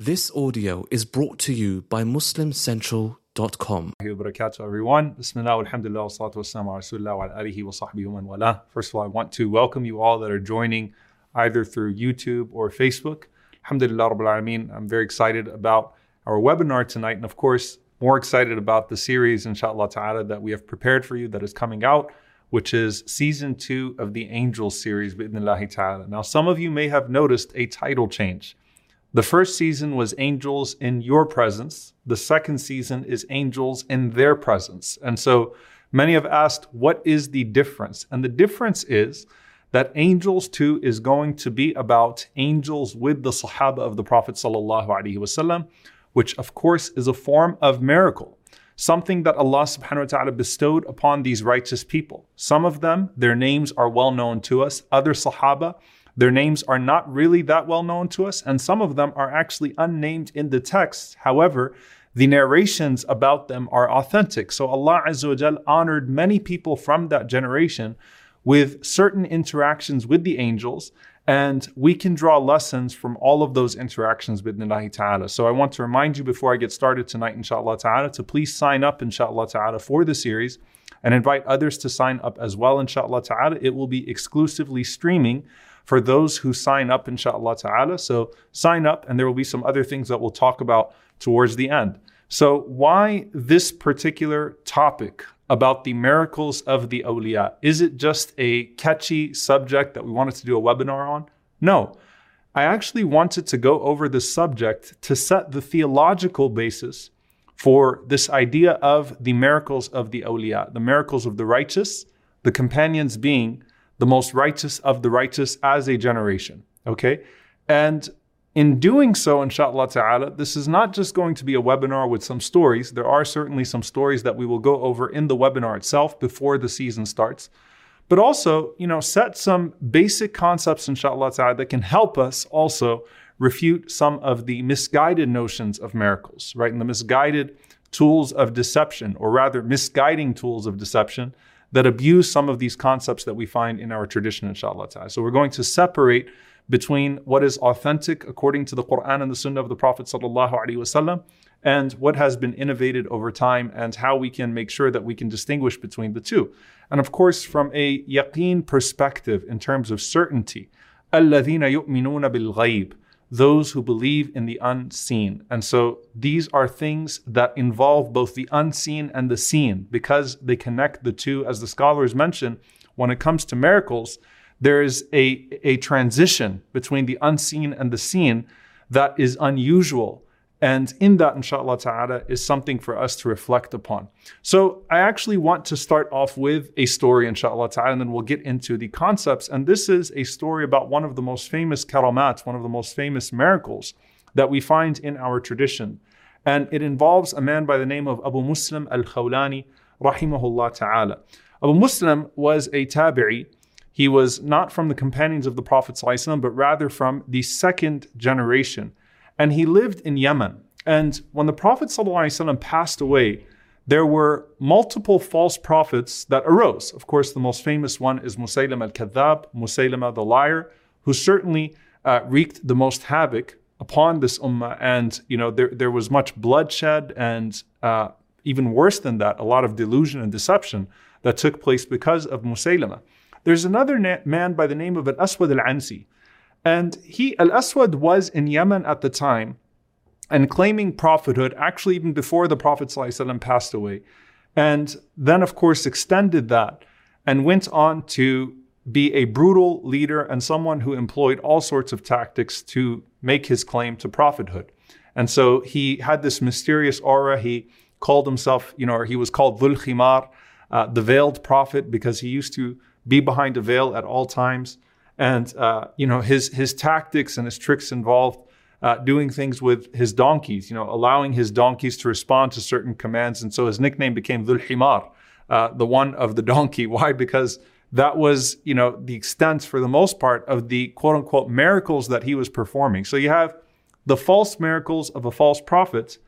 This audio is brought to you by MuslimCentral.com. Barakatuh, everyone. Bismillah, alhamdulillah, wa salatu wa wa. First of all, I want to welcome you all that are joining either through YouTube or Facebook. Alhamdulillah, Rabbil Alameen. I'm very excited about our webinar tonight. And of course, more excited about the series, inshallah ta'ala, that we have prepared for you that is coming out, which is season two of the Angel series, bi'idhnillahi ta'ala. Now, some of you may have noticed a title change. The first season was Angels in Your Presence. The second season is Angels in Their Presence. And so many have asked, what is the difference? And the difference is that Angels 2 is going to be about angels with the Sahaba of the Prophet, which of course is a form of miracle. Something that Allah subhanahu wa ta'ala bestowed upon these righteous people. Some of them, their names are well known to us. Other Sahaba, their names are not really that well known to us, and some of them are actually unnamed in the text. However, the narrations about them are authentic. So Allah Azza honored many people from that generation with certain interactions with the angels, and we can draw lessons from all of those interactions with Nilahi Ta'ala. So I want to remind you before I get started tonight, inshallah ta'ala, to please sign up, inshallah ta'ala, for the series and invite others to sign up as well, inshallah ta'ala. It will be exclusively streaming for those who sign up, inshallah ta'ala. So sign up, and there will be some other things that we'll talk about towards the end. So, why this particular topic about the miracles of the awliya? Is it just a catchy subject that we wanted to do a webinar on? No. I actually wanted to go over this subject to set the theological basis for this idea of the miracles of the awliya, the miracles of the righteous, the companions being the most righteous of the righteous as a generation. Okay? And in doing so, inshallah ta'ala, this is not just going to be a webinar with some stories. There are certainly some stories that we will go over in the webinar itself before the season starts. But also, you know, set some basic concepts, inshallah ta'ala, that can help us also refute some of the misguided notions of miracles, right? And the misguided tools of deception, or rather misguiding tools of deception that abuse some of these concepts that we find in our tradition, inshallah ta'ala. So we're going to separate between what is authentic according to the Quran and the Sunnah of the Prophet sallallahu alaihi wasallam and what has been innovated over time and how we can make sure that we can distinguish between the two. And of course, from a yaqeen perspective in terms of certainty, الَّذِينَ يُؤْمِنُونَ بِالْغَيْبِ those who believe in the unseen. And so these are things that involve both the unseen and the seen because they connect the two. As the scholars mention, when it comes to miracles, there is a, a transition between the unseen and the seen that is unusual and in that, inshallah ta'ala, is something for us to reflect upon. So I actually want to start off with a story, inshallah ta'ala, and then we'll get into the concepts. And this is a story about one of the most famous karamat, one of the most famous miracles that we find in our tradition. And it involves a man by the name of Abu Muslim al-Khawlani, rahimahullah ta'ala. Abu Muslim was a tabi'i. He was not from the companions of the Prophet but rather from the second generation and he lived in Yemen. And when the Prophet ﷺ passed away, there were multiple false prophets that arose. Of course, the most famous one is Musaylim al Kadhab, Musaylima the liar, who certainly uh, wreaked the most havoc upon this ummah. And, you know, there, there was much bloodshed and uh, even worse than that, a lot of delusion and deception that took place because of Musaylima. There's another na- man by the name of Al Aswad al Ansi. And he, Al Aswad, was in Yemen at the time and claiming prophethood, actually, even before the Prophet ﷺ passed away. And then, of course, extended that and went on to be a brutal leader and someone who employed all sorts of tactics to make his claim to prophethood. And so he had this mysterious aura. He called himself, you know, or he was called Dhul Khimar, uh, the veiled prophet, because he used to be behind a veil at all times. And uh, you know his his tactics and his tricks involved uh, doing things with his donkeys. You know, allowing his donkeys to respond to certain commands. And so his nickname became Dhul Himar, uh, the one of the donkey. Why? Because that was you know the extent for the most part of the quote unquote miracles that he was performing. So you have the false miracles of a false prophet,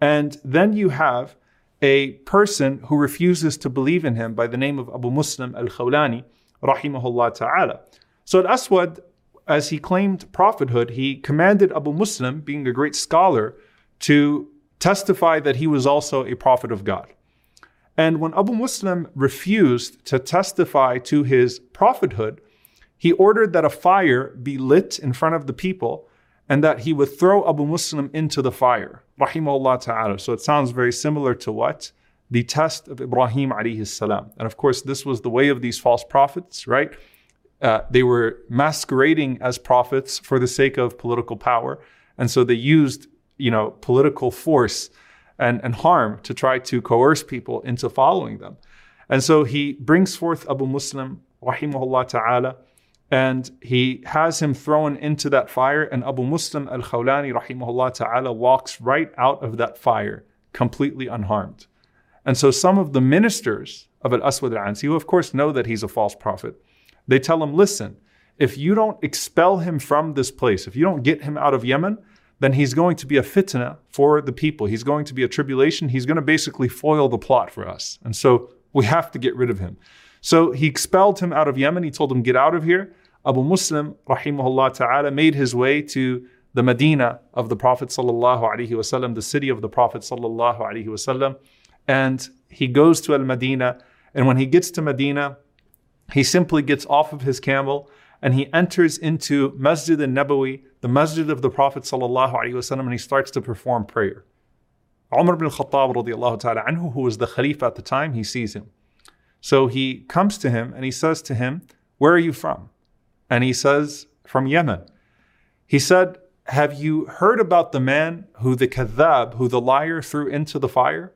and then you have a person who refuses to believe in him by the name of Abu Muslim al Khawlani, rahimahullah ta'ala. So Aswad as he claimed prophethood, he commanded Abu Muslim, being a great scholar, to testify that he was also a prophet of God. And when Abu Muslim refused to testify to his prophethood, he ordered that a fire be lit in front of the people and that he would throw Abu Muslim into the fire. Rahimahullah ta'ala. So it sounds very similar to what? The test of Ibrahim alayhi salam. And of course, this was the way of these false prophets, right? Uh, they were masquerading as prophets for the sake of political power. And so they used, you know, political force and, and harm to try to coerce people into following them. And so he brings forth Abu Muslim, rahimahullah ta'ala, and he has him thrown into that fire. And Abu Muslim al Khawlani, rahimahullah ta'ala, walks right out of that fire completely unharmed. And so some of the ministers of Al Aswad al Ansi, who of course know that he's a false prophet, they tell him, listen, if you don't expel him from this place, if you don't get him out of Yemen, then he's going to be a fitna for the people. He's going to be a tribulation. He's going to basically foil the plot for us. And so we have to get rid of him. So he expelled him out of Yemen. He told him, get out of here. Abu Muslim, rahimahullah ta'ala, made his way to the Medina of the Prophet sallallahu alaihi wasallam, the city of the Prophet sallallahu alaihi wasallam. And he goes to Al-Medina. And when he gets to Medina, he simply gets off of his camel and he enters into Masjid al-Nabawi, the masjid of the Prophet wasallam, and he starts to perform prayer. Umar ibn Khattab radiallahu ta'ala anhu, who was the Khalifa at the time, he sees him. So he comes to him and he says to him, Where are you from? And he says, From Yemen. He said, Have you heard about the man who the kadhab, who the liar threw into the fire?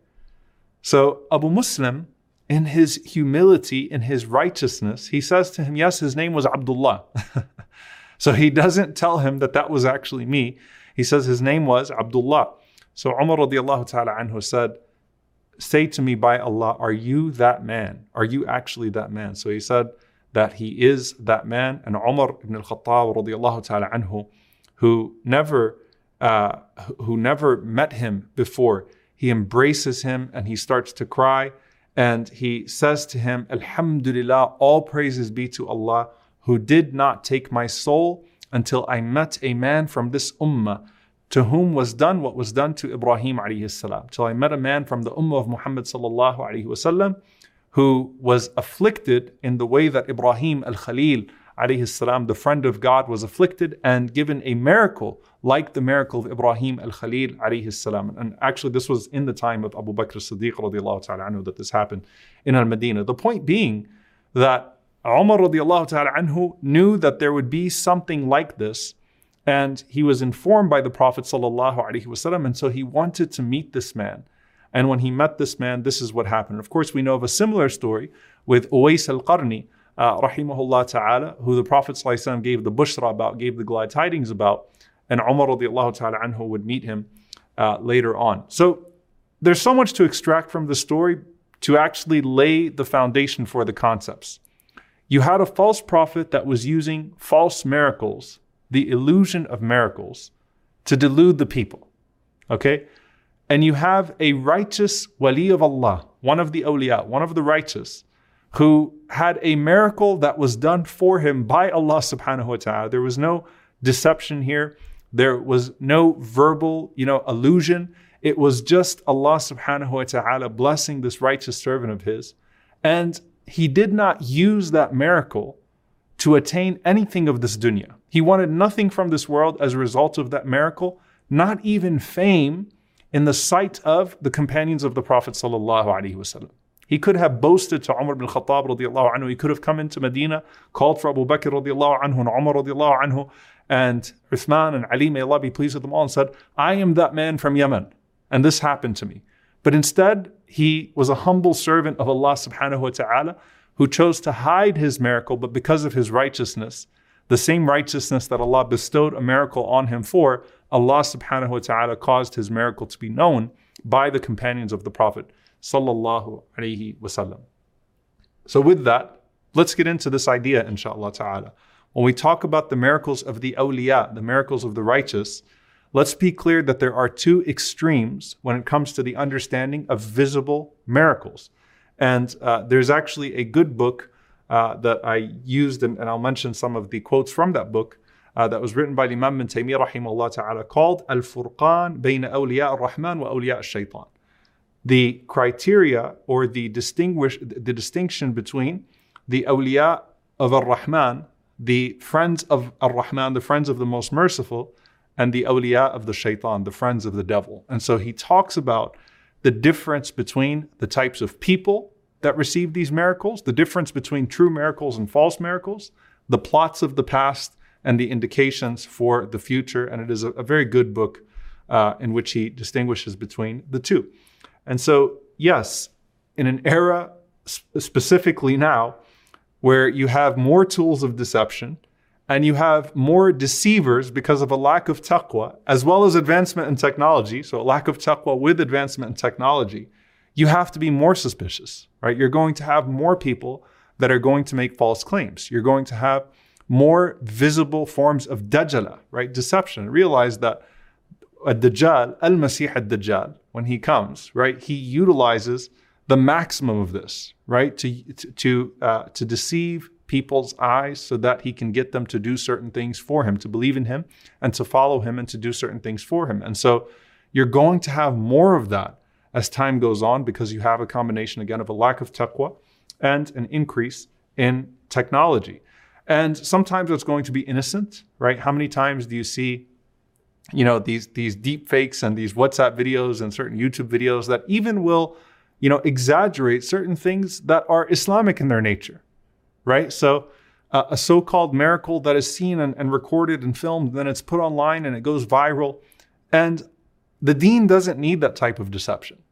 So Abu Muslim in his humility, in his righteousness, he says to him, Yes, his name was Abdullah. so he doesn't tell him that that was actually me. He says his name was Abdullah. So Umar radiallahu ta'ala anhu said, Say to me by Allah, are you that man? Are you actually that man? So he said that he is that man. And Umar ibn al-Khattab radiallahu ta'ala anhu, who never, uh, who never met him before, he embraces him and he starts to cry and he says to him, Alhamdulillah, all praises be to Allah who did not take my soul until I met a man from this ummah to whom was done what was done to Ibrahim alayhi salam. Till I met a man from the ummah of Muhammad sallallahu alayhi wasallam who was afflicted in the way that Ibrahim al-Khalil salam, the friend of God, was afflicted and given a miracle like the miracle of Ibrahim alayhi salam. And actually this was in the time of Abu Bakr ta'ala anhu that this happened in al-Madinah. The point being that Umar anhu knew that there would be something like this and he was informed by the Prophet wasallam and so he wanted to meet this man. And when he met this man, this is what happened. Of course, we know of a similar story with Uwais al-Qarni, uh, rahimahullah ta'ala, who the Prophet gave the bushra about, gave the glad tidings about, and Umar radiallahu ta'ala anhu would meet him uh, later on. So there's so much to extract from the story to actually lay the foundation for the concepts. You had a false prophet that was using false miracles, the illusion of miracles, to delude the people. Okay? And you have a righteous wali of Allah, one of the awliya, one of the righteous, who had a miracle that was done for him by Allah subhanahu wa ta'ala. There was no deception here. There was no verbal, you know, allusion. It was just Allah subhanahu wa ta'ala blessing this righteous servant of his. And he did not use that miracle to attain anything of this dunya. He wanted nothing from this world as a result of that miracle, not even fame in the sight of the companions of the Prophet sallallahu alaihi wasallam. He could have boasted to Umar bin Khattab radiallahu anhu. He could have come into Medina, called for Abu Bakr radiallahu anhu and Umar radiallahu anhu and Uthman and Ali, may Allah be pleased with them all, and said, I am that man from Yemen, and this happened to me. But instead, he was a humble servant of Allah subhanahu wa ta'ala who chose to hide his miracle, but because of his righteousness, the same righteousness that Allah bestowed a miracle on him for, Allah subhanahu wa ta'ala caused his miracle to be known by the companions of the Prophet sallallahu alaihi wasallam. So with that, let's get into this idea, inshallah ta'ala. When we talk about the miracles of the awliya, the miracles of the righteous, let's be clear that there are two extremes when it comes to the understanding of visible miracles. And uh, there's actually a good book uh, that I used, and, and, I'll mention some of the quotes from that book uh, that was written by Imam ibn Taymiyyah rahimahullah ta'ala called Al-Furqan bayna awliya ar-Rahman wa awliya al-Shaytan. The criteria or the distinguish the distinction between the awliya of ar-Rahman, the friends of ar-Rahman, the friends of the most merciful, and the awliya of the shaitan, the friends of the devil. And so he talks about the difference between the types of people that receive these miracles, the difference between true miracles and false miracles, the plots of the past, and the indications for the future. And it is a, a very good book uh, in which he distinguishes between the two. And so, yes, in an era specifically now where you have more tools of deception, and you have more deceivers because of a lack of taqwa, as well as advancement in technology. So, a lack of taqwa with advancement in technology, you have to be more suspicious, right? You're going to have more people that are going to make false claims. You're going to have more visible forms of dajjala, right? Deception. Realize that a dajjal, al masih al dajjal, when he comes, right, he utilizes the maximum of this, right, to to uh, to deceive people's eyes so that he can get them to do certain things for him, to believe in him and to follow him and to do certain things for him. And so you're going to have more of that as time goes on because you have a combination again of a lack of taqwa and an increase in technology. And sometimes it's going to be innocent, right? How many times do you see you know these these deep fakes and these WhatsApp videos and certain YouTube videos that even will you know exaggerate certain things that are Islamic in their nature right? So uh, a so-called miracle that is seen and, and recorded and filmed, then it's put online and it goes viral. And the dean doesn't need that type of deception.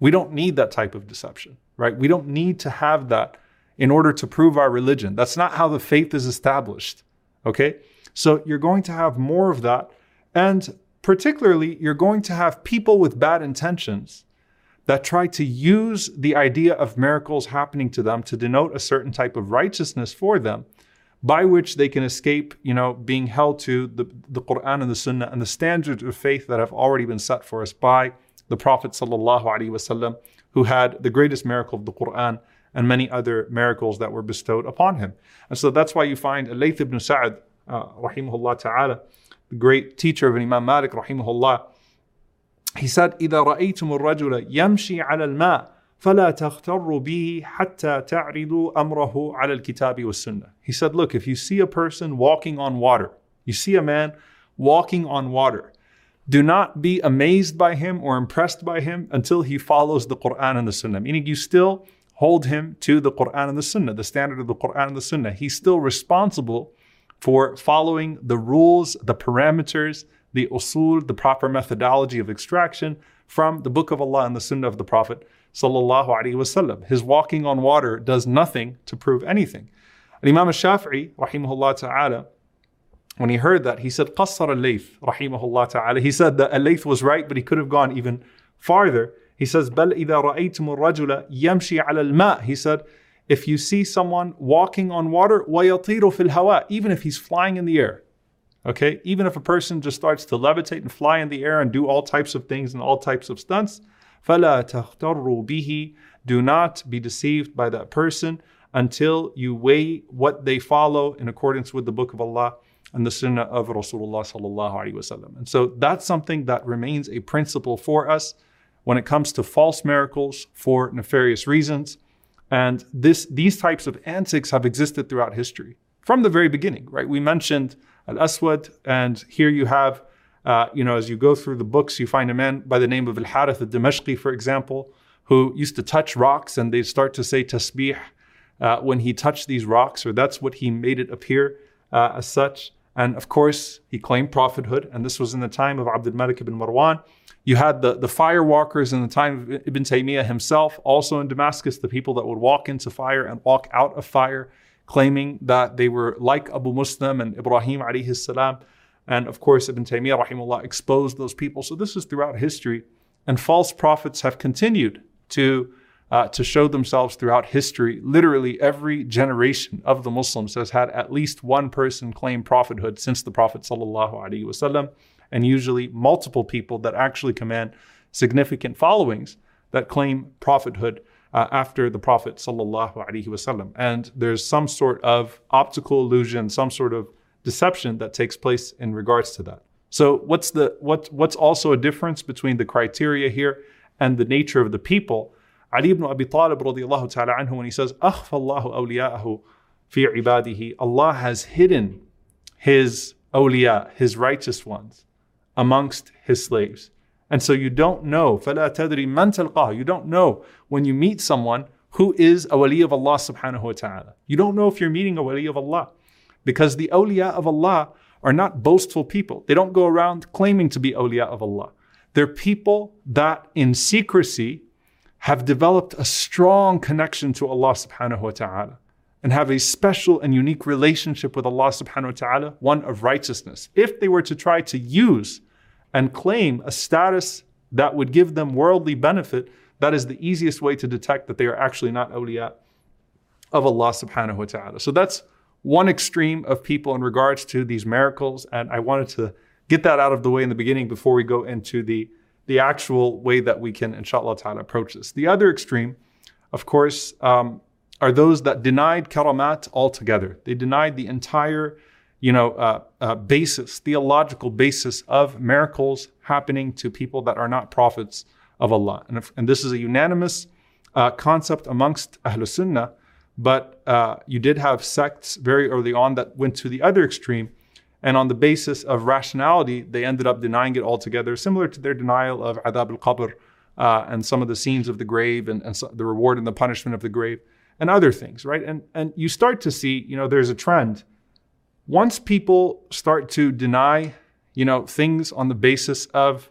We don't need that type of deception, right? We don't need to have that in order to prove our religion. That's not how the faith is established, okay? So you're going to have more of that. And particularly, you're going to have people with bad intentions that try to use the idea of miracles happening to them to denote a certain type of righteousness for them by which they can escape, you know, being held to the, the Quran and the Sunnah and the standards of faith that have already been set for us by the Prophet wasallam, who had the greatest miracle of the Quran and many other miracles that were bestowed upon him. And so that's why you find Layth ibn uh, rahimahullah ta'ala, great teacher of Imam Malik, rahimahullah, he said, إذا رأيتم الرجل يمشي على الماء فلا تغتروا به حتى تعرضوا أمره على الكتاب والسنة. He said, look, if you see a person walking on water, you see a man walking on water, do not be amazed by him or impressed by him until he follows the Quran and the Sunnah. Meaning you still hold him to the Quran and the Sunnah, the standard of the Quran and the Sunnah. He's still responsible for following the rules, the parameters, the usul, the proper methodology of extraction from the Book of Allah and the Sunnah of the Prophet sallallahu alaihi wasallam. His walking on water does nothing to prove anything. And Imam al-Shafi'i, rahimahullah ta'ala, when he heard that, he said, Qassar al-Layth, rahimahullah ta'ala. He said that al-Layth was right, but he could have gone even farther. He says, بل إذا رأيتم الرجل يمشي على الماء. He said, if you see someone walking on water, ويطير في الهواء, even if he's flying in the air. Okay, even if a person just starts to levitate and fly in the air and do all types of things and all types of stunts, فَلَا تَخْتَرُّوا بِهِ Do not be deceived by that person until you weigh what they follow in accordance with the Book of Allah and the Sunnah of Rasulullah sallallahu alaihi wasallam. And so that's something that remains a principle for us when it comes to false miracles for nefarious reasons. And this, these types of antics have existed throughout history from the very beginning, right? We mentioned Al Aswad, and here you have, uh, you know, as you go through the books, you find a man by the name of Al Harith al Dimashqi, for example, who used to touch rocks and they start to say tasbih uh, when he touched these rocks, or that's what he made it appear uh, as such. And of course, he claimed prophethood, and this was in the time of Abdul Malik ibn Marwan. You had the, the fire walkers in the time of Ibn Taymiyyah himself, also in Damascus, the people that would walk into fire and walk out of fire claiming that they were like Abu Muslim and Ibrahim alayhi salam. And of course, Ibn Taymiyyah rahimahullah exposed those people. So this is throughout history. And false prophets have continued to, uh, to show themselves throughout history. Literally, every generation of the Muslims has had at least one person claim prophethood since the Prophet sallallahu alaihi wasallam, and usually multiple people that actually command significant followings that claim prophethood uh, after the Prophet wasallam. And there's some sort of optical illusion, some sort of deception that takes place in regards to that. So what's the what what's also a difference between the criteria here and the nature of the people? Ali ibn Abi Talib radiallahu ta'ala anhu when he says, Akhfallahu awliya'ahu fi ibadihi, Allah has hidden his awliya, his righteous ones amongst his slaves. And so you don't know, فَلَا تَدْرِي مَنْ تَلْقَاهُ You don't know when you meet someone who is a wali of Allah subhanahu wa ta'ala. You don't know if you're meeting a wali of Allah. Because the awliya of Allah are not boastful people. They don't go around claiming to be awliya of Allah. They're people that in secrecy have developed a strong connection to Allah subhanahu wa ta'ala and have a special and unique relationship with Allah subhanahu wa ta'ala, one of righteousness. If they were to try to use and claim a status that would give them worldly benefit, that is the easiest way to detect that they are actually not awliya of Allah subhanahu wa ta'ala. So that's one extreme of people in regards to these miracles. And I wanted to get that out of the way in the beginning before we go into the, the actual way that we can, inshallah ta'ala, approach this. The other extreme, of course, um, are those that denied karamat altogether. They denied the entire you know, uh, uh, basis, theological basis of miracles happening to people that are not prophets of Allah. And, if, and this is a unanimous uh, concept amongst Ahlul Sunnah, but uh, you did have sects very early on that went to the other extreme. And on the basis of rationality, they ended up denying it altogether, similar to their denial of Adhab al Qabr uh, and some of the scenes of the grave and, and so the reward and the punishment of the grave and other things, right? And, and you start to see, you know, there's a trend once people start to deny, you know, things on the basis of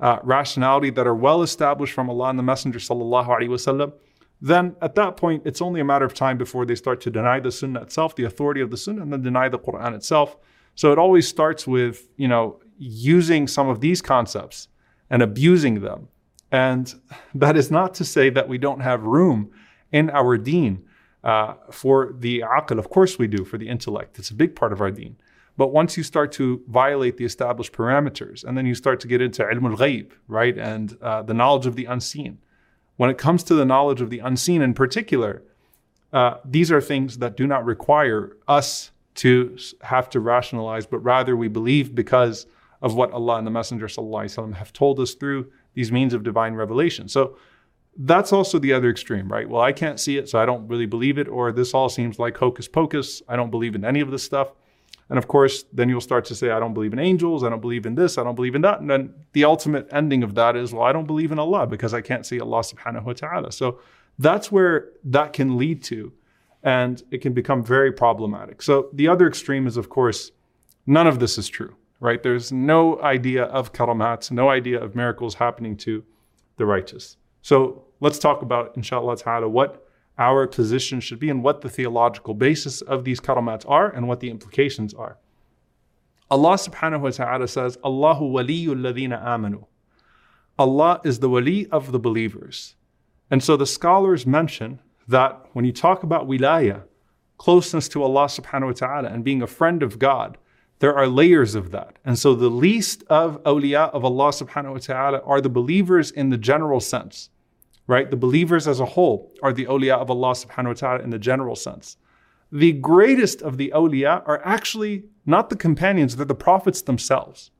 uh, rationality that are well established from Allah and the Messenger sallallahu alaihi wasallam, then at that point it's only a matter of time before they start to deny the Sunnah itself, the authority of the Sunnah, and then deny the Quran itself. So it always starts with, you know, using some of these concepts and abusing them. And that is not to say that we don't have room in our deen uh, for the aql, of course we do, for the intellect. It's a big part of our deen. But once you start to violate the established parameters, and then you start to get into ilm al-ghayb, right, and uh, the knowledge of the unseen. When it comes to the knowledge of the unseen in particular, uh, these are things that do not require us to have to rationalize, but rather we believe because of what Allah and the Messenger وسلم, have told us through these means of divine revelation. So that's also the other extreme, right? Well, I can't see it, so I don't really believe it, or this all seems like hocus pocus. I don't believe in any of this stuff. And of course, then you'll start to say, I don't believe in angels, I don't believe in this, I don't believe in that. And then the ultimate ending of that is, well, I don't believe in Allah because I can't see Allah subhanahu wa ta'ala. So that's where that can lead to. And it can become very problematic. So the other extreme is, of course, none of this is true, right? There's no idea of karamat, no idea of miracles happening to the righteous. So let's talk about, inshallah ta'ala, what our position should be and what the theological basis of these karamats are and what the implications are. Allah subhanahu wa ta'ala says, Allahu waliyul ladina amanu. Allah is the wali of the believers. And so the scholars mention that when you talk about wilaya, closeness to Allah subhanahu wa ta'ala and being a friend of God, there are layers of that. And so the least of awliya of Allah subhanahu wa ta'ala are the believers in the general sense right? The believers as a whole are the awliya of Allah subhanahu wa ta'ala in the general sense. The greatest of the awliya are actually not the companions, they're the prophets themselves.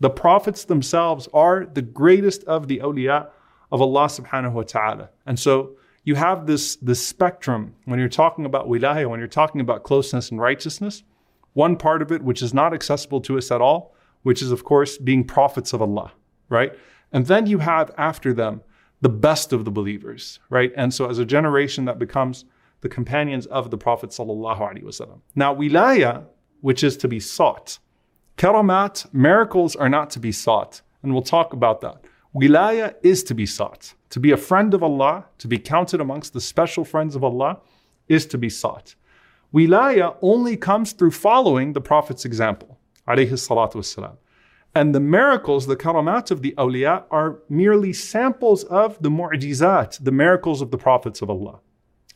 The prophets themselves are the greatest of the awliya of Allah subhanahu wa ta'ala. And so you have this, this spectrum when you're talking about wilaya, when you're talking about closeness and righteousness. One part of it, which is not accessible to us at all, which is, of course, being prophets of Allah, right? And then you have after them the best of the believers, right? And so as a generation that becomes the companions of the Prophet wasallam. Now, wilaya, which is to be sought. Karamat, miracles are not to be sought. And we'll talk about that. Wilaya is to be sought. To be a friend of Allah, to be counted amongst the special friends of Allah, is to be sought. Wilaya only comes through following the Prophet's example, alayhi salatu wasalam. And the miracles, the karamat of the awliya, are merely samples of the mu'jizat, the miracles of the prophets of Allah.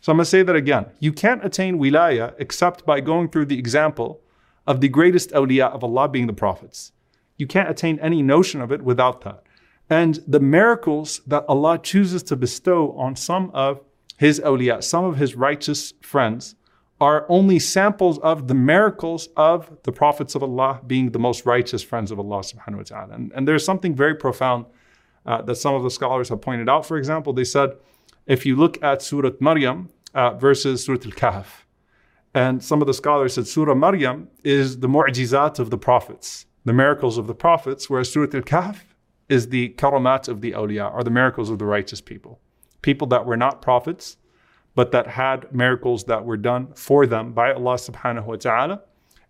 So I'm going to say that again. You can't attain wilaya except by going through the example of the greatest awliya of Allah being the prophets. You can't attain any notion of it without that. And the miracles that Allah chooses to bestow on some of His awliya, some of His righteous friends, are only samples of the miracles of the prophets of Allah being the most righteous friends of Allah subhanahu wa ta'ala. And, and there's something very profound uh, that some of the scholars have pointed out. For example, they said if you look at Surah Maryam uh, versus Surah Al Kahf, and some of the scholars said Surah Maryam is the mu'jizat of the prophets, the miracles of the prophets, whereas Surah Al Kahf is the karamat of the awliya, or the miracles of the righteous people. People that were not prophets, but that had miracles that were done for them by Allah subhanahu wa ta'ala,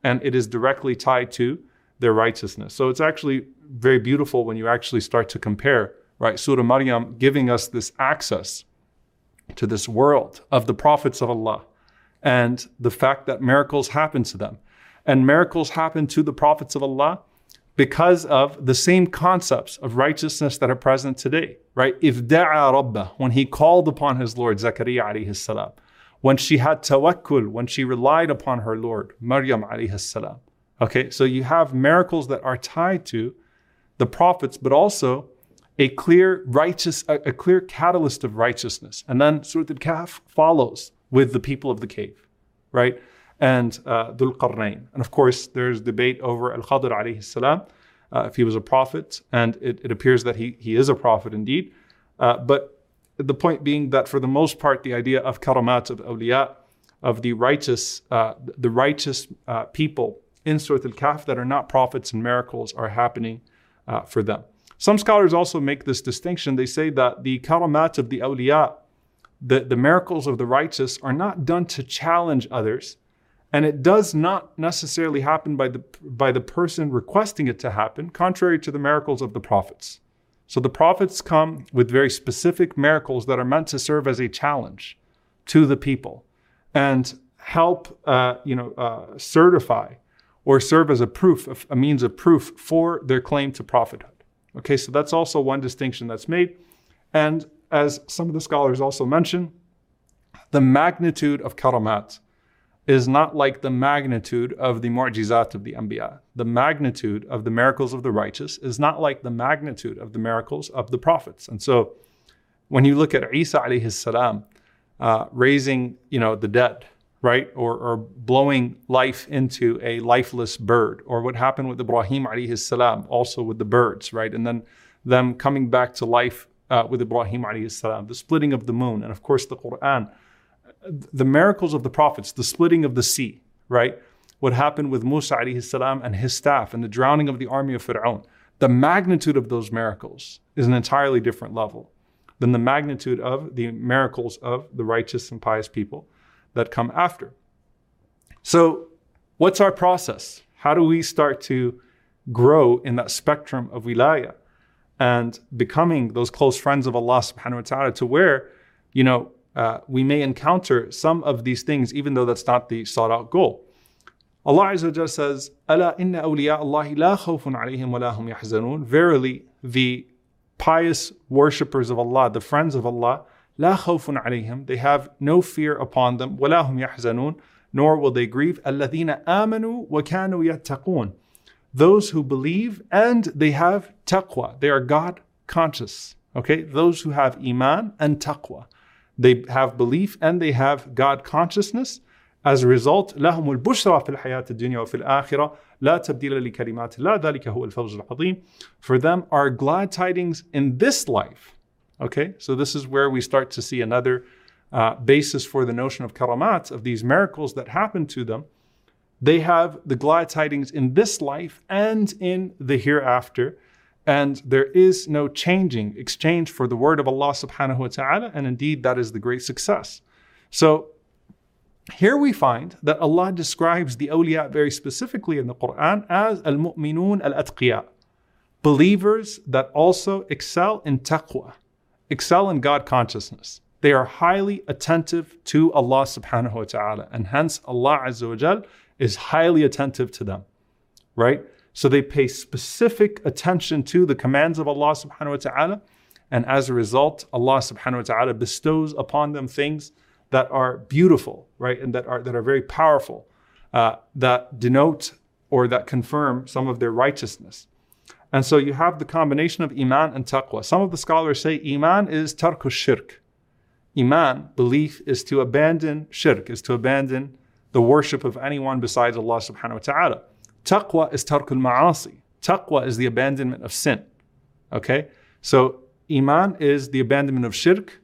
and it is directly tied to their righteousness. So it's actually very beautiful when you actually start to compare, right? Surah Maryam giving us this access to this world of the prophets of Allah and the fact that miracles happen to them. And miracles happen to the prophets of Allah because of the same concepts of righteousness that are present today, right? If da'a rabbah, when he called upon his Lord, Zakaria alayhi salam, when she had tawakkul, when she relied upon her Lord, Maryam alayhi salam. Okay, so you have miracles that are tied to the prophets, but also a clear righteous, a, a clear catalyst of righteousness. And then Surah Al-Kahf follows with the people of the cave, right? And uh, Dhul Qarnayn. And of course, there's debate over Al Khadr alayhi salam, uh, if he was a prophet, and it, it, appears that he, he is a prophet indeed. Uh, but the point being that for the most part, the idea of karamat, of awliya, of the righteous, uh, the righteous uh, people in Surah Al-Kahf that are not prophets and miracles are happening uh, for them. Some scholars also make this distinction. They say that the karamat of the awliya, the, the miracles of the righteous, are not done to challenge others, and it does not necessarily happen by the, by the person requesting it to happen, contrary to the miracles of the prophets. So the prophets come with very specific miracles that are meant to serve as a challenge to the people and help, uh, you know, uh, certify or serve as a proof, a means of proof for their claim to prophethood. Okay, so that's also one distinction that's made. And as some of the scholars also mention, the magnitude of karamat is not like the magnitude of the mu'jizat of the anbiya. The magnitude of the miracles of the righteous is not like the magnitude of the miracles of the prophets. And so when you look at Isa alayhi salam uh, raising, you know, the dead, right? Or, or blowing life into a lifeless bird, or what happened with Ibrahim alayhi salam, also with the birds, right? And then them coming back to life uh, with Ibrahim alayhi salam, the splitting of the moon, and of course the Quran the miracles of the prophets, the splitting of the sea, right? What happened with Musa alayhi and his staff and the drowning of the army of Fir'aun. The magnitude of those miracles is an entirely different level than the magnitude of the miracles of the righteous and pious people that come after. So, what's our process? How do we start to grow in that spectrum of wilayah and becoming those close friends of Allah subhanahu wa ta'ala to where, you know, uh, we may encounter some of these things, even though that's not the sought out goal. Allah Azza says, "Ala inna la khawfun yahzanun." Verily, the pious worshippers of Allah, the friends of Allah, la khawfun they have no fear upon them, yahzanun, nor will they grieve. Amanu wa yattaqun. Those who believe and they have taqwa, they are God conscious. Okay, those who have iman and taqwa. They have belief and they have God consciousness. As a result, لهم البشرى في الحياة الدنيا وفي الآخرة لا تبديل لكلمات الله ذلك هو الفوز العظيم. For them are glad tidings in this life. Okay, so this is where we start to see another uh, basis for the notion of karamat, of these miracles that happen to them. They have the glad tidings in this life and in the hereafter and there is no changing exchange for the word of Allah subhanahu wa ta'ala, and indeed that is the great success. So here we find that Allah describes the awliya very specifically in the Quran as al mu'minun al atqiya, believers that also excel in taqwa, excel in God consciousness. They are highly attentive to Allah subhanahu wa ta'ala, and hence Allah Azza wa Jal is highly attentive to them, right? So they pay specific attention to the commands of Allah subhanahu wa ta'ala. And as a result, Allah subhanahu wa ta'ala bestows upon them things that are beautiful, right? And that are, that are very powerful, uh, that denote or that confirm some of their righteousness. And so you have the combination of Iman and Taqwa. Some of the scholars say Iman is tarkus shirk. Iman, belief, is to abandon shirk, is to abandon the worship of anyone besides Allah subhanahu wa ta'ala. Taqwa is tarkul ma'asi. Taqwa is the abandonment of sin. Okay? So Iman is the abandonment of shirk.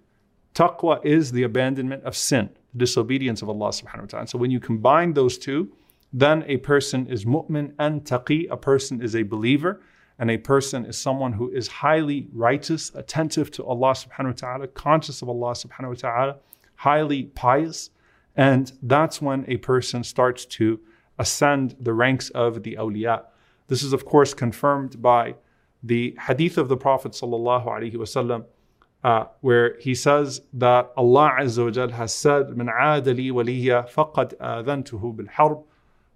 Taqwa is the abandonment of sin, the disobedience of Allah subhanahu wa ta'ala. So when you combine those two, then a person is mu'min and taqi, a person is a believer, and a person is someone who is highly righteous, attentive to Allah subhanahu wa ta'ala, conscious of Allah subhanahu wa ta'ala, highly pious. And that's when a person starts to ascend the ranks of the awliya. This is, of course, confirmed by the hadith of the Prophet sallallahu alaihi wasallam, uh, where he says that Allah Azza wa Jal has said, "من عاد لي وليا فقد آذنته بالحرب."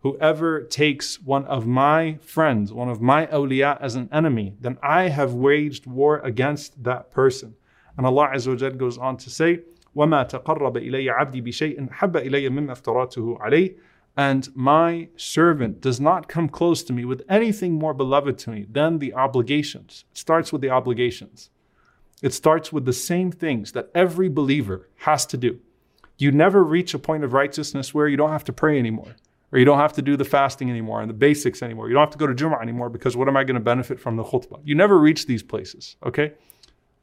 Whoever takes one of my friends, one of my awliya as an enemy, then I have waged war against that person. And Allah Azza wa Jal goes on to say, وما تقرب إلي عبدي بشيء حب إلي مما افترضته عليه and my servant does not come close to me with anything more beloved to me than the obligations. It starts with the obligations. It starts with the same things that every believer has to do. You never reach a point of righteousness where you don't have to pray anymore, or you don't have to do the fasting anymore and the basics anymore. You don't have to go to Jum'ah anymore because what am I going to benefit from the khutbah? You never reach these places, okay?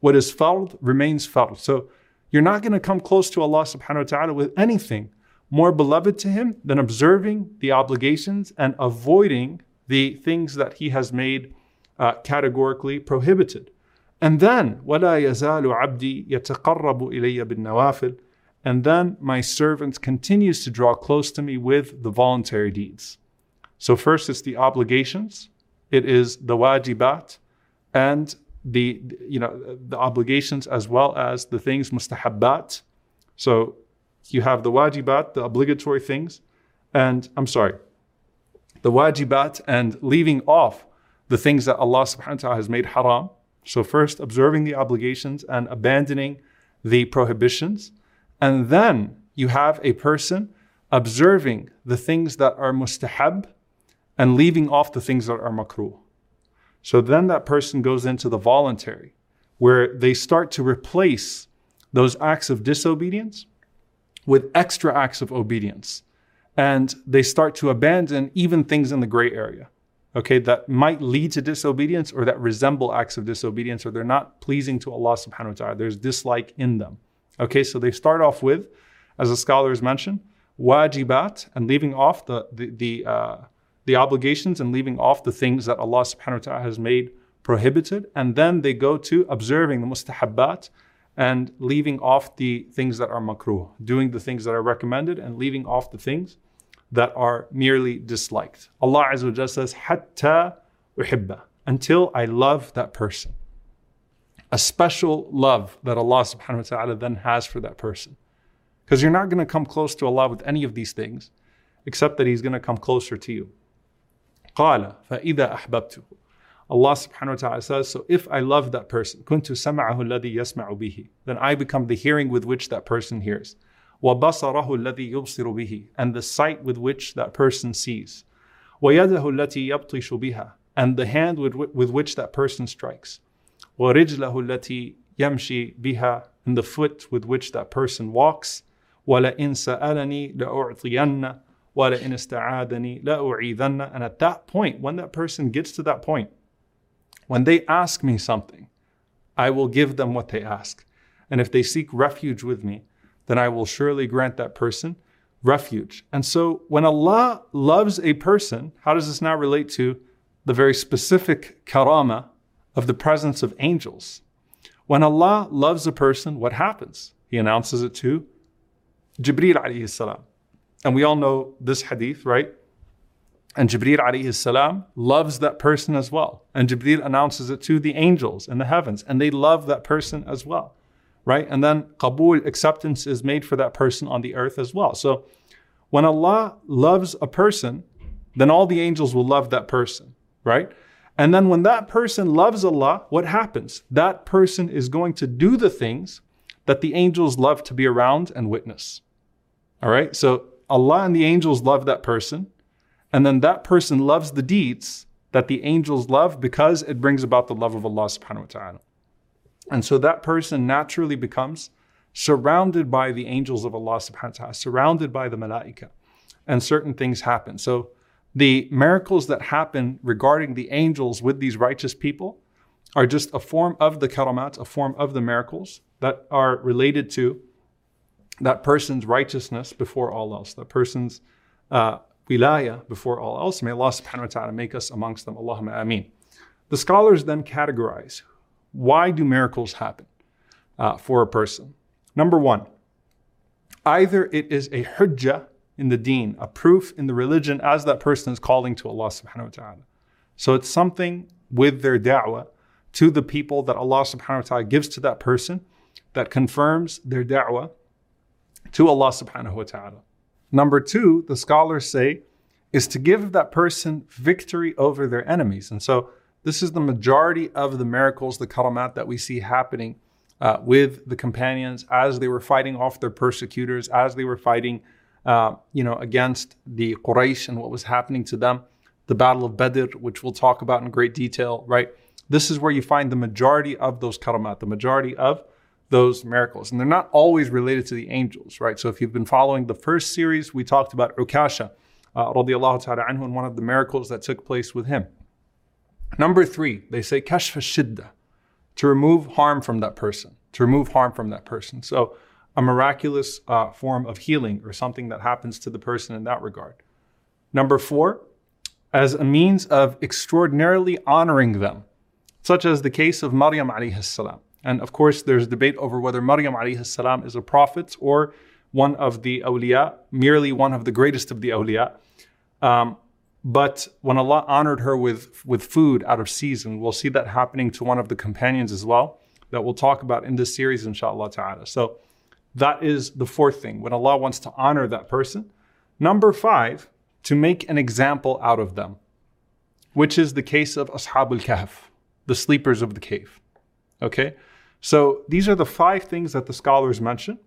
What is fard remains fard. So you're not going to come close to Allah subhanahu wa ta'ala with anything more beloved to him than observing the obligations and avoiding the things that he has made uh, categorically prohibited. And then, وَلَا يَزَالُ عَبْدِي يَتَقَرَّبُ إِلَيَّ بِالنَّوَافِلِ And then my servant continues to draw close to me with the voluntary deeds. So first it's the obligations, it is the wajibat, and the you know the obligations as well as the things mustahabbat. So you have the wajibat, the obligatory things, and I'm sorry, the wajibat and leaving off the things that Allah subhanahu wa ta'ala has made haram. So, first, observing the obligations and abandoning the prohibitions. And then you have a person observing the things that are mustahab and leaving off the things that are makruh. So then that person goes into the voluntary, where they start to replace those acts of disobedience with extra acts of obedience. And they start to abandon even things in the gray area, okay, that might lead to disobedience or that resemble acts of disobedience or they're not pleasing to Allah subhanahu wa ta'ala. There's dislike in them. Okay, so they start off with, as the scholars mentioned, wajibat and leaving off the, the, the, uh, the obligations and leaving off the things that Allah subhanahu wa ta'ala has made prohibited. And then they go to observing the mustahabbat and leaving off the things that are makruh, doing the things that are recommended and leaving off the things that are merely disliked. Allah Azza wa says, Hatta uhibba, until I love that person. A special love that Allah subhanahu wa ta'ala then has for that person. Because you're not going to come close to Allah with any of these things, except that He's going to come closer to you. قال فإذا أحببته Allah subhanahu wa ta'ala says, So if I love that person, كنت سمعه الذي يسمع به, then I become the hearing with which that person hears. وبصره الذي يبصر به, and the sight with which that person sees. ويده التي يبطش بها, and the hand with, with which that person strikes. ورجله التي يمشي بها, and the foot with which that person walks. ولئن سألني لأعطين ولئن استعاذني لأعيذن. And at that point, when that person gets to that point, when they ask me something, I will give them what they ask. And if they seek refuge with me, then I will surely grant that person refuge. And so when Allah loves a person, how does this now relate to the very specific karama of the presence of angels? When Allah loves a person, what happens? He announces it to Jibreel alayhi salam. And we all know this hadith, right? And Jibreel alayhi salam loves that person as well. And Jibreel announces it to the angels in the heavens, and they love that person as well. Right? And then qabul, acceptance is made for that person on the earth as well. So when Allah loves a person, then all the angels will love that person, right? And then when that person loves Allah, what happens? That person is going to do the things that the angels love to be around and witness. All right? So Allah and the angels love that person. And then that person loves the deeds that the angels love because it brings about the love of Allah subhanahu wa ta'ala. And so that person naturally becomes surrounded by the angels of Allah subhanahu wa ta'ala, surrounded by the malaika. and certain things happen. So the miracles that happen regarding the angels with these righteous people are just a form of the karamat, a form of the miracles that are related to that person's righteousness before all else, that person's uh, wilaya before all else. May Allah subhanahu wa ta'ala make us amongst them. Allahumma ameen. The scholars then categorize why do miracles happen uh, for a person? Number one, either it is a hujjah in the deen, a proof in the religion as that person is calling to Allah subhanahu wa ta'ala. So it's something with their da'wah to the people that Allah subhanahu wa ta'ala gives to that person that confirms their da'wah to Allah subhanahu wa ta'ala. Number two, the scholars say, is to give that person victory over their enemies. And so this is the majority of the miracles, the karamat that we see happening uh, with the companions as they were fighting off their persecutors, as they were fighting, uh, you know, against the Quraysh and what was happening to them. The Battle of Badr, which we'll talk about in great detail, right? This is where you find the majority of those karamat, the majority of those miracles. And they're not always related to the angels, right? So if you've been following the first series, we talked about Ukasha, uh, and one of the miracles that took place with him. Number three, they say kashfa shidda, to remove harm from that person, to remove harm from that person. So a miraculous uh, form of healing or something that happens to the person in that regard. Number four, as a means of extraordinarily honoring them, such as the case of Maryam alayhi salam. And of course, there's debate over whether Maryam salam is a prophet or one of the awliya, merely one of the greatest of the awliya. Um, but when Allah honored her with, with food out of season, we'll see that happening to one of the companions as well, that we'll talk about in this series, inshallah ta'ala. So that is the fourth thing, when Allah wants to honor that person. Number five, to make an example out of them, which is the case of Ashabul Kahf, the sleepers of the cave. Okay? So these are the five things that the scholars mention.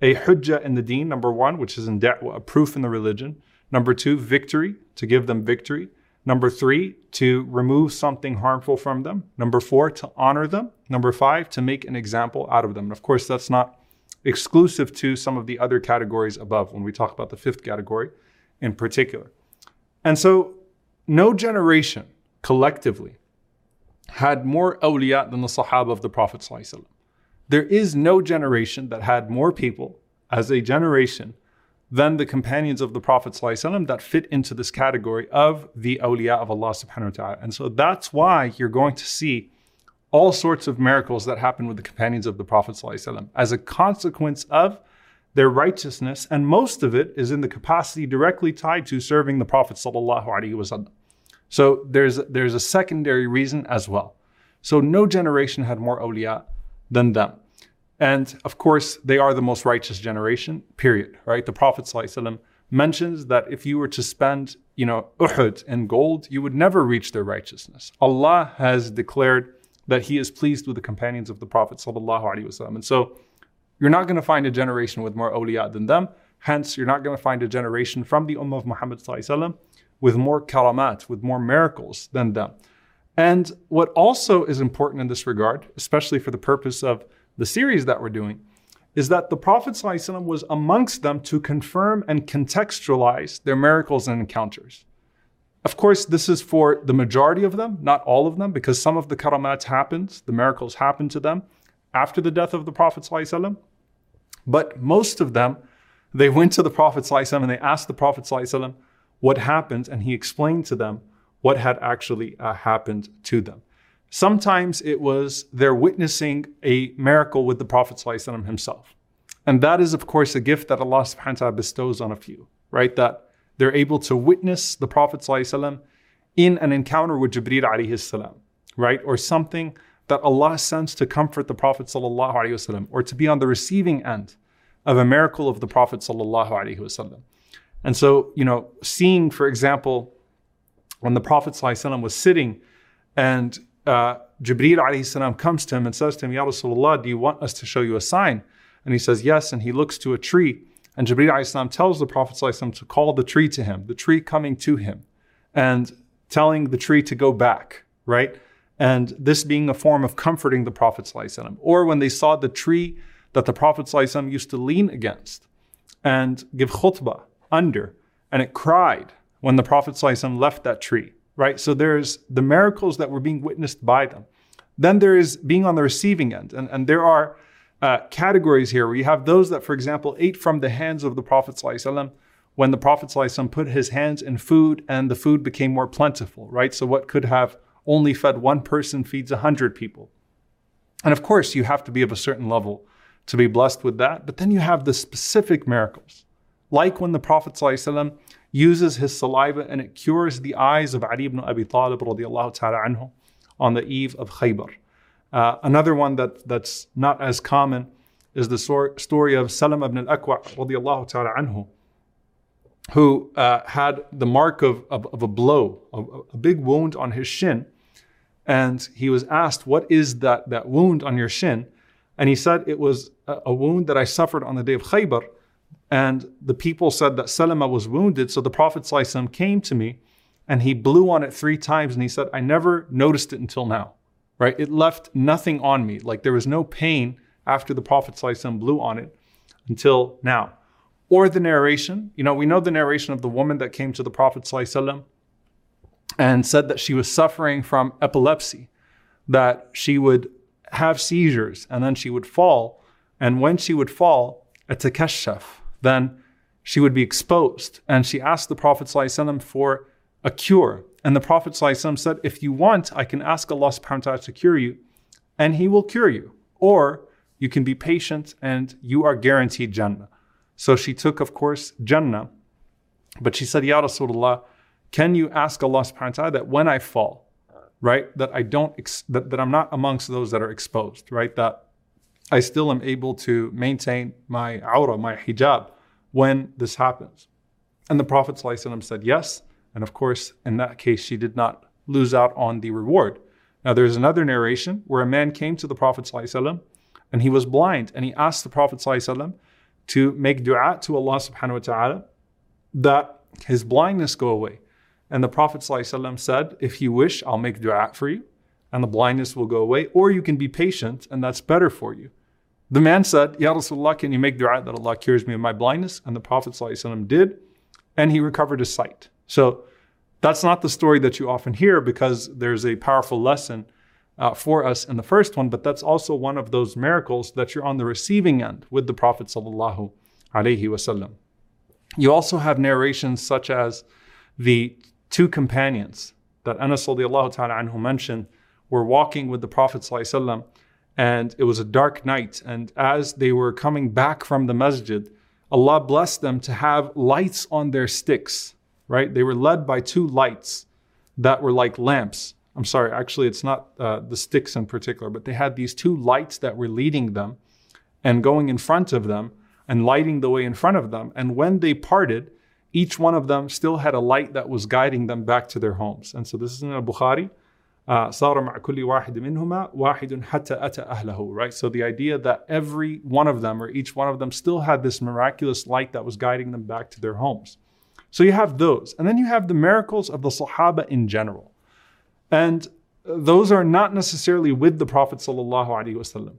A hujjah in the deen, number one, which is in da'wah, a proof in the religion. Number two, victory, to give them victory. Number three, to remove something harmful from them. Number four, to honor them. Number five, to make an example out of them. And of course, that's not exclusive to some of the other categories above when we talk about the fifth category in particular. And so, no generation collectively had more awliya than the Sahaba of the Prophet. There is no generation that had more people as a generation than the companions of the Prophet that fit into this category of the awliya of Allah subhanahu wa ta'ala. And so that's why you're going to see all sorts of miracles that happen with the companions of the Prophet as a consequence of their righteousness, and most of it is in the capacity directly tied to serving the Prophet wasallam. So there's, there's a secondary reason as well. So no generation had more awliya than them. And of course, they are the most righteous generation, period, right? The Prophet ﷺ mentions that if you were to spend, you know, Uhud in gold, you would never reach their righteousness. Allah has declared that He is pleased with the companions of the Prophet ﷺ. And so you're not going to find a generation with more awliya than them. Hence, you're not going to find a generation from the Ummah of Muhammad ﷺ with more karamat, with more miracles than them. And what also is important in this regard, especially for the purpose of the series that we're doing, is that the Prophet ﷺ was amongst them to confirm and contextualize their miracles and encounters. Of course, this is for the majority of them, not all of them, because some of the karamat happened, the miracles happened to them after the death of the Prophet ﷺ. But most of them, they went to the Prophet ﷺ and they asked the Prophet ﷺ, what happened, and he explained to them what had actually uh, happened to them. Sometimes it was they're witnessing a miracle with the Prophet ﷺ himself. And that is, of course, a gift that Allah subhanahu wa ta'ala bestows on a few, right? That they're able to witness the Prophet ﷺ in an encounter with Jibreel alayhi salam, right? Or something that Allah sends to comfort the Prophet wasallam, or to be on the receiving end of a miracle of the Prophet wasallam. And so, you know, seeing, for example, when the Prophet ﷺ was sitting and uh, Jibreel ﷺ comes to him and says to him, Ya Rasulullah, do you want us to show you a sign? And he says, Yes. And he looks to a tree. And Jibreel ﷺ tells the Prophet ﷺ to call the tree to him, the tree coming to him, and telling the tree to go back, right? And this being a form of comforting the Prophet. ﷺ. Or when they saw the tree that the Prophet ﷺ used to lean against and give khutbah under. and it cried when the Prophet ﷺ left that tree, right? So there's the miracles that were being witnessed by them. Then there is being on the receiving end. And, and there are uh, categories here where you have those that, for example, ate from the hands of the Prophet ﷺ when the Prophet ﷺ put his hands in food and the food became more plentiful, right? So what could have only fed one person feeds a hundred people. And of course, you have to be of a certain level to be blessed with that. But then you have the specific miracles, like when the Prophet ﷺ uses his saliva and it cures the eyes of Ali ibn Abi Talib ta'ala anhu on the eve of Khaybar. Uh, another one that, that's not as common is the story of Salam ibn radiallahu ta'ala anhu, who uh, had the mark of, of, of a blow, a, a, big wound on his shin. And he was asked, What is that, that wound on your shin? And he said, It was a, a wound that I suffered on the day of Khaybar. And the people said that Salama was wounded. So the Prophet ﷺ came to me and he blew on it three times. And he said, I never noticed it until now, right? It left nothing on me. Like there was no pain after the Prophet ﷺ blew on it until now. Or the narration, you know, we know the narration of the woman that came to the Prophet ﷺ and said that she was suffering from epilepsy, that she would have seizures and then she would fall. And when she would fall, a takashaf, then she would be exposed. And she asked the Prophet ﷺ for a cure. And the Prophet ﷺ said, If you want, I can ask Allah subhanahu wa ta'ala to cure you, and He will cure you. Or you can be patient and you are guaranteed Jannah. So she took, of course, Jannah. But she said, Ya Rasulullah, can you ask Allah subhanahu wa ta'ala that when I fall, right, that I don't, ex- that, that I'm not amongst those that are exposed, right, that I still am able to maintain my awrah, my hijab, when this happens. And the Prophet ﷺ said yes. And of course, in that case, she did not lose out on the reward. Now, there's another narration where a man came to the Prophet ﷺ and he was blind and he asked the Prophet ﷺ to make dua to Allah subhanahu wa ta'ala that his blindness go away. And the Prophet ﷺ said, If you wish, I'll make dua for you and the blindness will go away, or you can be patient and that's better for you. The man said, Ya Rasulullah, can you make dua that Allah cures me of my blindness? And the Prophet ﷺ did, and he recovered his sight. So that's not the story that you often hear because there's a powerful lesson uh, for us in the first one, but that's also one of those miracles that you're on the receiving end with the Prophet wasallam. You also have narrations such as the two companions that Anas ta'ala mentioned were walking with the Prophet sallallahu and it was a dark night. And as they were coming back from the masjid, Allah blessed them to have lights on their sticks, right? They were led by two lights that were like lamps I'm sorry, actually, it's not uh, the sticks in particular, but they had these two lights that were leading them and going in front of them and lighting the way in front of them. And when they parted, each one of them still had a light that was guiding them back to their homes. And so this is in al Bukhari. صار مع كل واحد منهما واحد حتى أتى أهله right so the idea that every one of them or each one of them still had this miraculous light that was guiding them back to their homes so you have those and then you have the miracles of the Sahaba in general and those are not necessarily with the Prophet sallallahu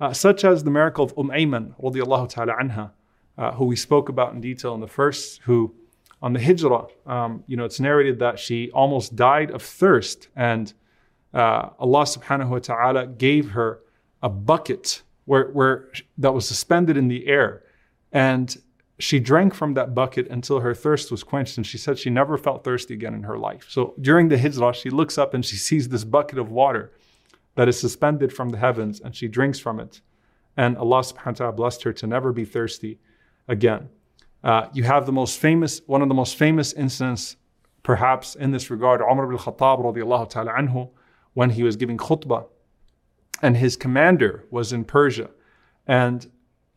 uh, such as the miracle of Umm Ayman radiallahu ta'ala anha, uh, who we spoke about in detail in the first, who on the hijrah, um, you know, it's narrated that she almost died of thirst and uh, Allah subhanahu wa ta'ala gave her a bucket where, where that was suspended in the air. And she drank from that bucket until her thirst was quenched. And she said she never felt thirsty again in her life. So during the hijrah, she looks up and she sees this bucket of water that is suspended from the heavens and she drinks from it. And Allah subhanahu wa ta'ala blessed her to never be thirsty again. Uh, you have the most famous, one of the most famous incidents, perhaps in this regard, Umar ibn Khattab radiallahu ta'ala anhu, when he was giving khutbah. And his commander was in Persia. And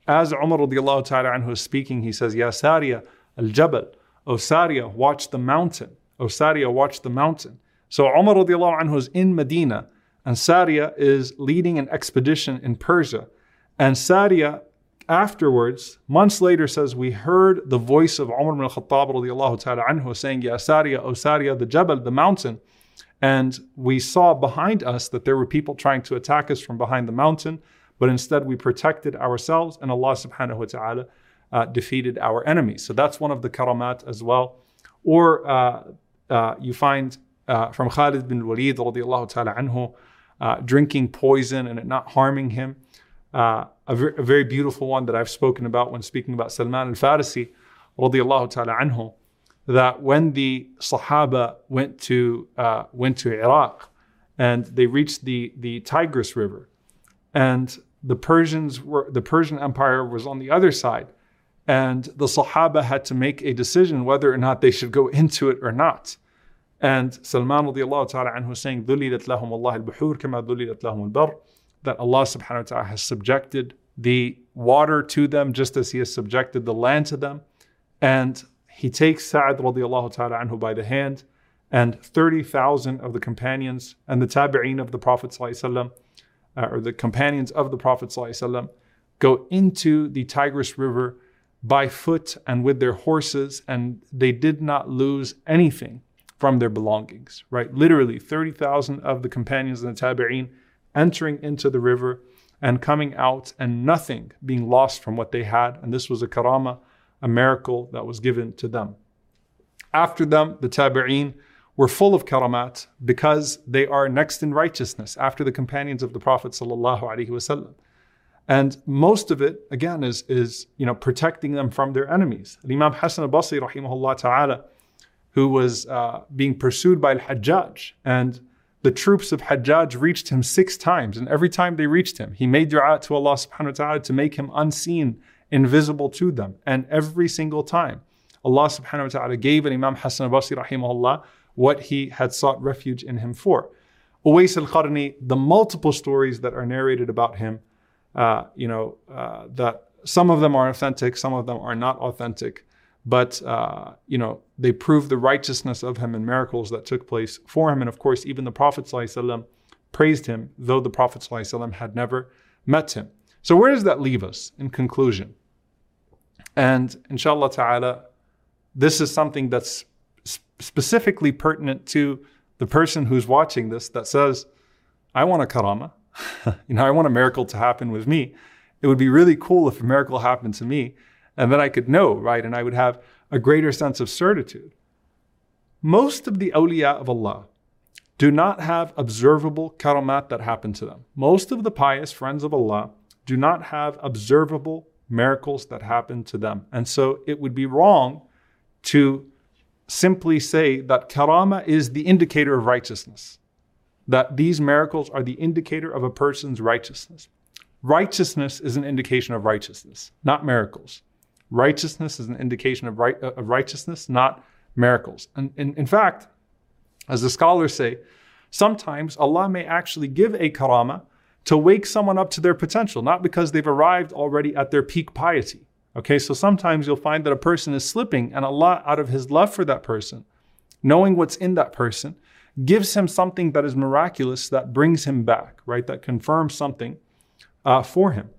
as Umar radiallahu ta'ala anhu is speaking, he says, Ya Sariya al-Jabal, O Sariya, watch the mountain. O Sariya, watch the mountain. So Umar radiallahu anhu is in Medina, and Sariya is leading an expedition in Persia. And Sariya afterwards, months later, says, We heard the voice of Umar ibn al-Khattab radiallahu ta'ala anhu saying, Ya Sariya, O Sariya, the Jabal, the mountain. And we saw behind us that there were people trying to attack us from behind the mountain but instead we protected ourselves and Allah subhanahu wa ta'ala uh, defeated our enemies. So that's one of the karamat as well. Or uh, uh, you find uh, from Khalid bin Walid radiallahu ta'ala anhu, uh, drinking poison and it not harming him Uh, a, ver- a, very beautiful one that I've spoken about when speaking about Salman al-Farisi radiallahu ta'ala anhu, that when the Sahaba went to, went to Iraq and they reached the, the Tigris River and the Persians were, the Persian Empire was on the other side and the Sahaba had to make a decision whether or not they should go into it or not. And Salman radiallahu ta'ala anhu saying, ذُلِّلَتْ لَهُمُ اللَّهِ الْبُحُورِ كَمَا ذُلِّلَتْ لَهُمُ الْبَرِّ That Allah subhanahu wa ta'ala has subjected the water to them just as He has subjected the land to them. And He takes Sa'ad radiallahu ta'ala anhu by the hand and 30,000 of the companions and the tabi'een of the Prophet sallallahu uh, or the companions of the Prophet sallallahu go into the Tigris River by foot and with their horses, and they did not lose anything from their belongings, right? Literally, 30,000 of the companions and the Tabi'een entering into the river and coming out, and nothing being lost from what they had. And this was a karama, a miracle that was given to them. After them, the Tabi'een were full of karamat because they are next in righteousness after the companions of the Prophet sallallahu. And most of it, again, is, is you know, protecting them from their enemies. Imam Hassan al-Basri, rahimahullah ta'ala, who was uh, being pursued by al-Hajjaj, and the troops of Hajjaj reached him six times, and every time they reached him, he made dua to Allah subhanahu wa ta'ala to make him unseen, invisible to them. And every single time, Allah subhanahu wa ta'ala gave an Imam Hassan al-Basri, rahimahullah, what he had sought refuge in him for. Uwais al-Qarni, the multiple stories that are narrated about him, uh, you know, uh, that some of them are authentic, some of them are not authentic, but, uh, you know, they prove the righteousness of him and miracles that took place for him. And of course, even the Prophet praised him, though the Prophet had never met him. So where does that leave us in conclusion? And inshallah ta'ala, this is something that's specifically pertinent to the person who's watching this that says, I want a karama. you know, I want a miracle to happen with me. It would be really cool if a miracle happened to me and then I could know, right? And I would have a greater sense of certitude. Most of the awliya of Allah do not have observable karamat that happen to them. Most of the pious friends of Allah do not have observable miracles that happen to them. And so it would be wrong to simply say that karama is the indicator of righteousness that these miracles are the indicator of a person's righteousness. Righteousness is an indication of righteousness, not miracles. Righteousness is an indication of, right, of righteousness, not miracles. And, in fact, as the scholars say, sometimes Allah may actually give a karama to wake someone up to their potential, not because they've arrived already at their peak piety. Okay, so sometimes you'll find that a person is slipping, and Allah, out of His love for that person, knowing what's in that person, gives him something that is miraculous that brings him back, right? That confirms something uh, for him.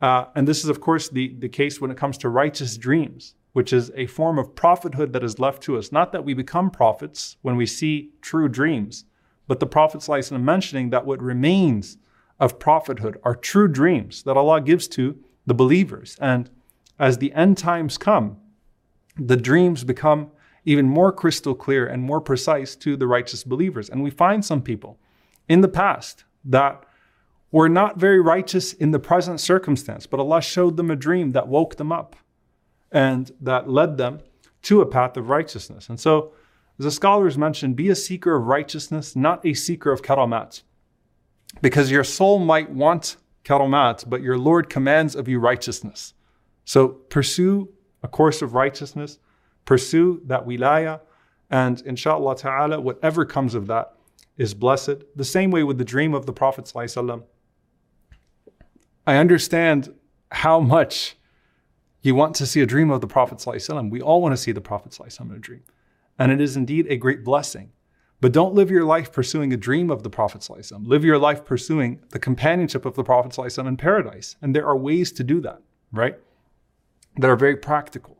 Uh, and this is, of course, the, the case when it comes to righteous dreams, which is a form of prophethood that is left to us. Not that we become prophets when we see true dreams, but the Prophet ﷺ mentioning that what remains of prophethood are true dreams that Allah gives to the believers. And as the end times come, the dreams become even more crystal clear and more precise to the righteous believers. And we find some people in the past that were not very righteous in the present circumstance, but Allah showed them a dream that woke them up and that led them to a path of righteousness. And so, as the scholars mentioned, be a seeker of righteousness, not a seeker of karamat. Because your soul might want karamat, but your Lord commands of you righteousness. So pursue a course of righteousness Pursue that wilayah, and inshallah ta'ala, whatever comes of that is blessed. The same way with the dream of the Prophet. I understand how much you want to see a dream of the Prophet. We all want to see the Prophet in a dream. And it is indeed a great blessing. But don't live your life pursuing a dream of the Prophet. Live your life pursuing the companionship of the Prophet in paradise. And there are ways to do that, right? That are very practical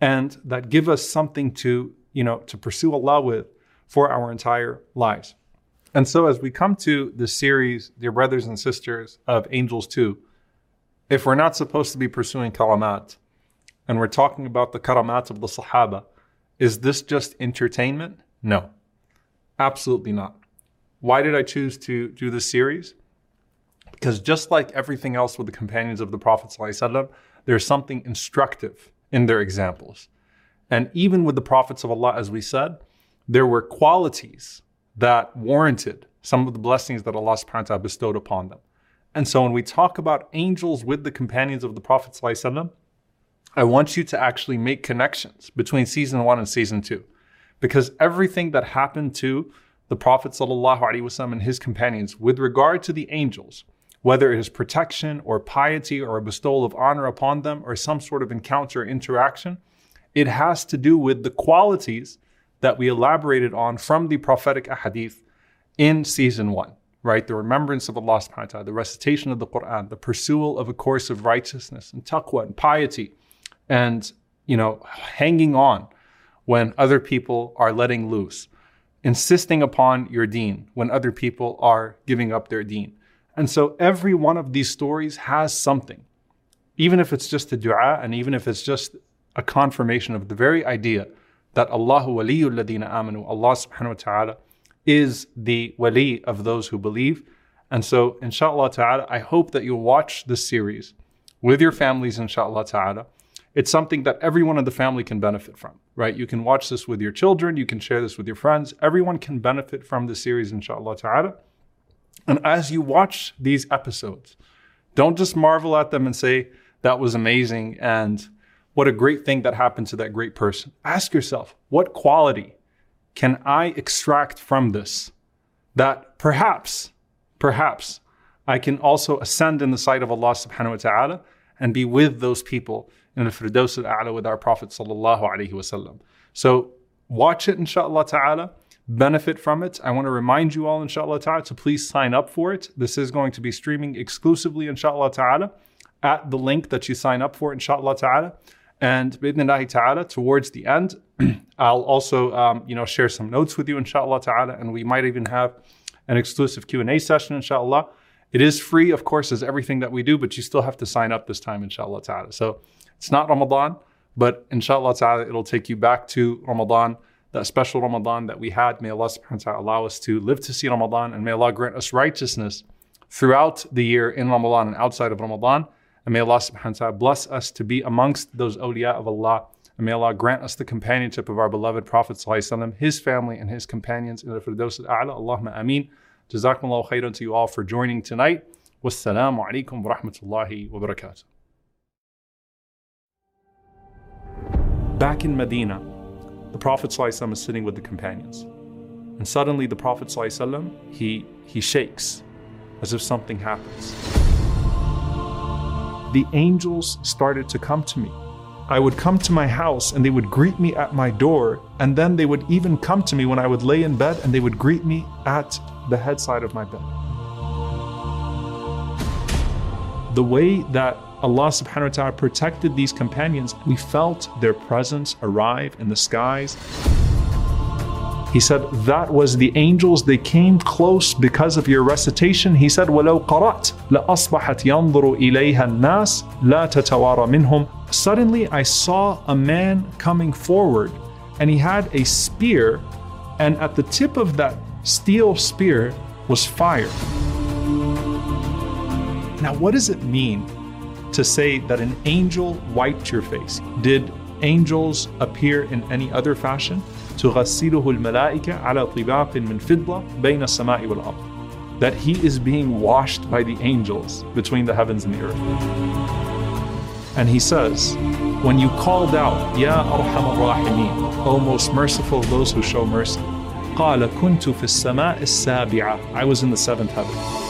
and that give us something to, you know, to pursue Allah with for our entire lives. And so as we come to the series, dear brothers and sisters of Angels 2, if we're not supposed to be pursuing karamat, and we're talking about the karamat of the Sahaba, is this just entertainment? No, absolutely not. Why did I choose to do this series? Because just like everything else with the companions of the Prophet, there's something instructive in their examples. And even with the prophets of Allah, as we said, there were qualities that warranted some of the blessings that Allah subhanahu wa ta'ala bestowed upon them. And so when we talk about angels with the companions of the Prophet, I want you to actually make connections between season one and season two. Because everything that happened to the Prophet ﷺ and his companions with regard to the angels, whether it is protection or piety or a bestowal of honor upon them or some sort of encounter interaction, it has to do with the qualities that we elaborated on from the prophetic ahadith in season one, right? The remembrance of Allah subhanahu wa ta'ala, the recitation of the Quran, the pursuit of a course of righteousness and taqwa and piety, and, you know, hanging on when other people are letting loose, insisting upon your deen when other people are giving up their deen. And so every one of these stories has something, even if it's just a dua and even if it's just a confirmation of the very idea that Allahu waliyul ladina amanu, Allah subhanahu wa ta'ala is the wali of those who believe. And so, inshallah ta'ala, I hope that you'll watch this series with your families, inshallah ta'ala. It's something that everyone in the family can benefit from, right? You can watch this with your children, you can share this with your friends. Everyone can benefit from this series, inshallah ta'ala. And as you watch these episodes, don't just marvel at them and say, that was amazing and what a great thing that happened to that great person. Ask yourself, what quality can I extract from this that perhaps, perhaps I can also ascend in the sight of Allah subhanahu wa ta'ala and be with those people in the Firdaus al-A'la with our Prophet sallallahu alaihi wasallam. So watch it inshallah ta'ala, benefit from it. I want to remind you all inshallah ta'ala to please sign up for it. This is going to be streaming exclusively inshallah ta'ala at the link that you sign up for inshallah ta'ala. And bidnillahi ta'ala, towards the end, I'll also um, you know share some notes with you, inshallah ta'ala, and we might even have an exclusive Q&A session, inshallah. It is free, of course, as everything that we do, but you still have to sign up this time, inshallah ta'ala. So it's not Ramadan, but inshallah ta'ala, it'll take you back to Ramadan, that special Ramadan that we had. May Allah subhanahu wa ta'ala allow us to live to see Ramadan, and may Allah grant us righteousness throughout the year in Ramadan and outside of Ramadan. And may Allah subhanahu wa ta'ala bless us to be amongst those awliya of Allah. And may Allah grant us the companionship of our beloved Prophet وسلم, his family and his companions in the Firdaus al-A'la. Allahumma ameen. Jazakumullahu khairan to you all for joining tonight. Wassalamu alaikum wa rahmatullahi wa barakatuh. Back in Medina, the Prophet ﷺ is sitting with the companions. And suddenly the Prophet ﷺ, he, he shakes as if something happens the angels started to come to me. I would come to my house and they would greet me at my door, and then they would even come to me when I would lay in bed and they would greet me at the head side of my bed. The way that Allah subhanahu wa ta'ala protected these companions, we felt their presence arrive in the skies. He said, That was the angels. They came close because of your recitation. He said, وَلَوْ قَرَأْتْ لَأَصْبَحَتْ يَنظُرُ إِلَيْهَا النَّاسِ لَا تَتَوَارَى مِنْهُمْ Suddenly I saw a man coming forward, and he had a spear, and at the tip of that steel spear was fire. Now, what does it mean to say that an angel wiped your face? Did angels appear in any other fashion? تغسله الملائكة على طباق من فضة بين السماء والأرض. That he is being washed by the angels between the heavens and the earth. And he says, when you called out, Ya Arham al-Rahimin, O most merciful of those who show mercy, قال كنت في السماء السابعة I was in the seventh heaven.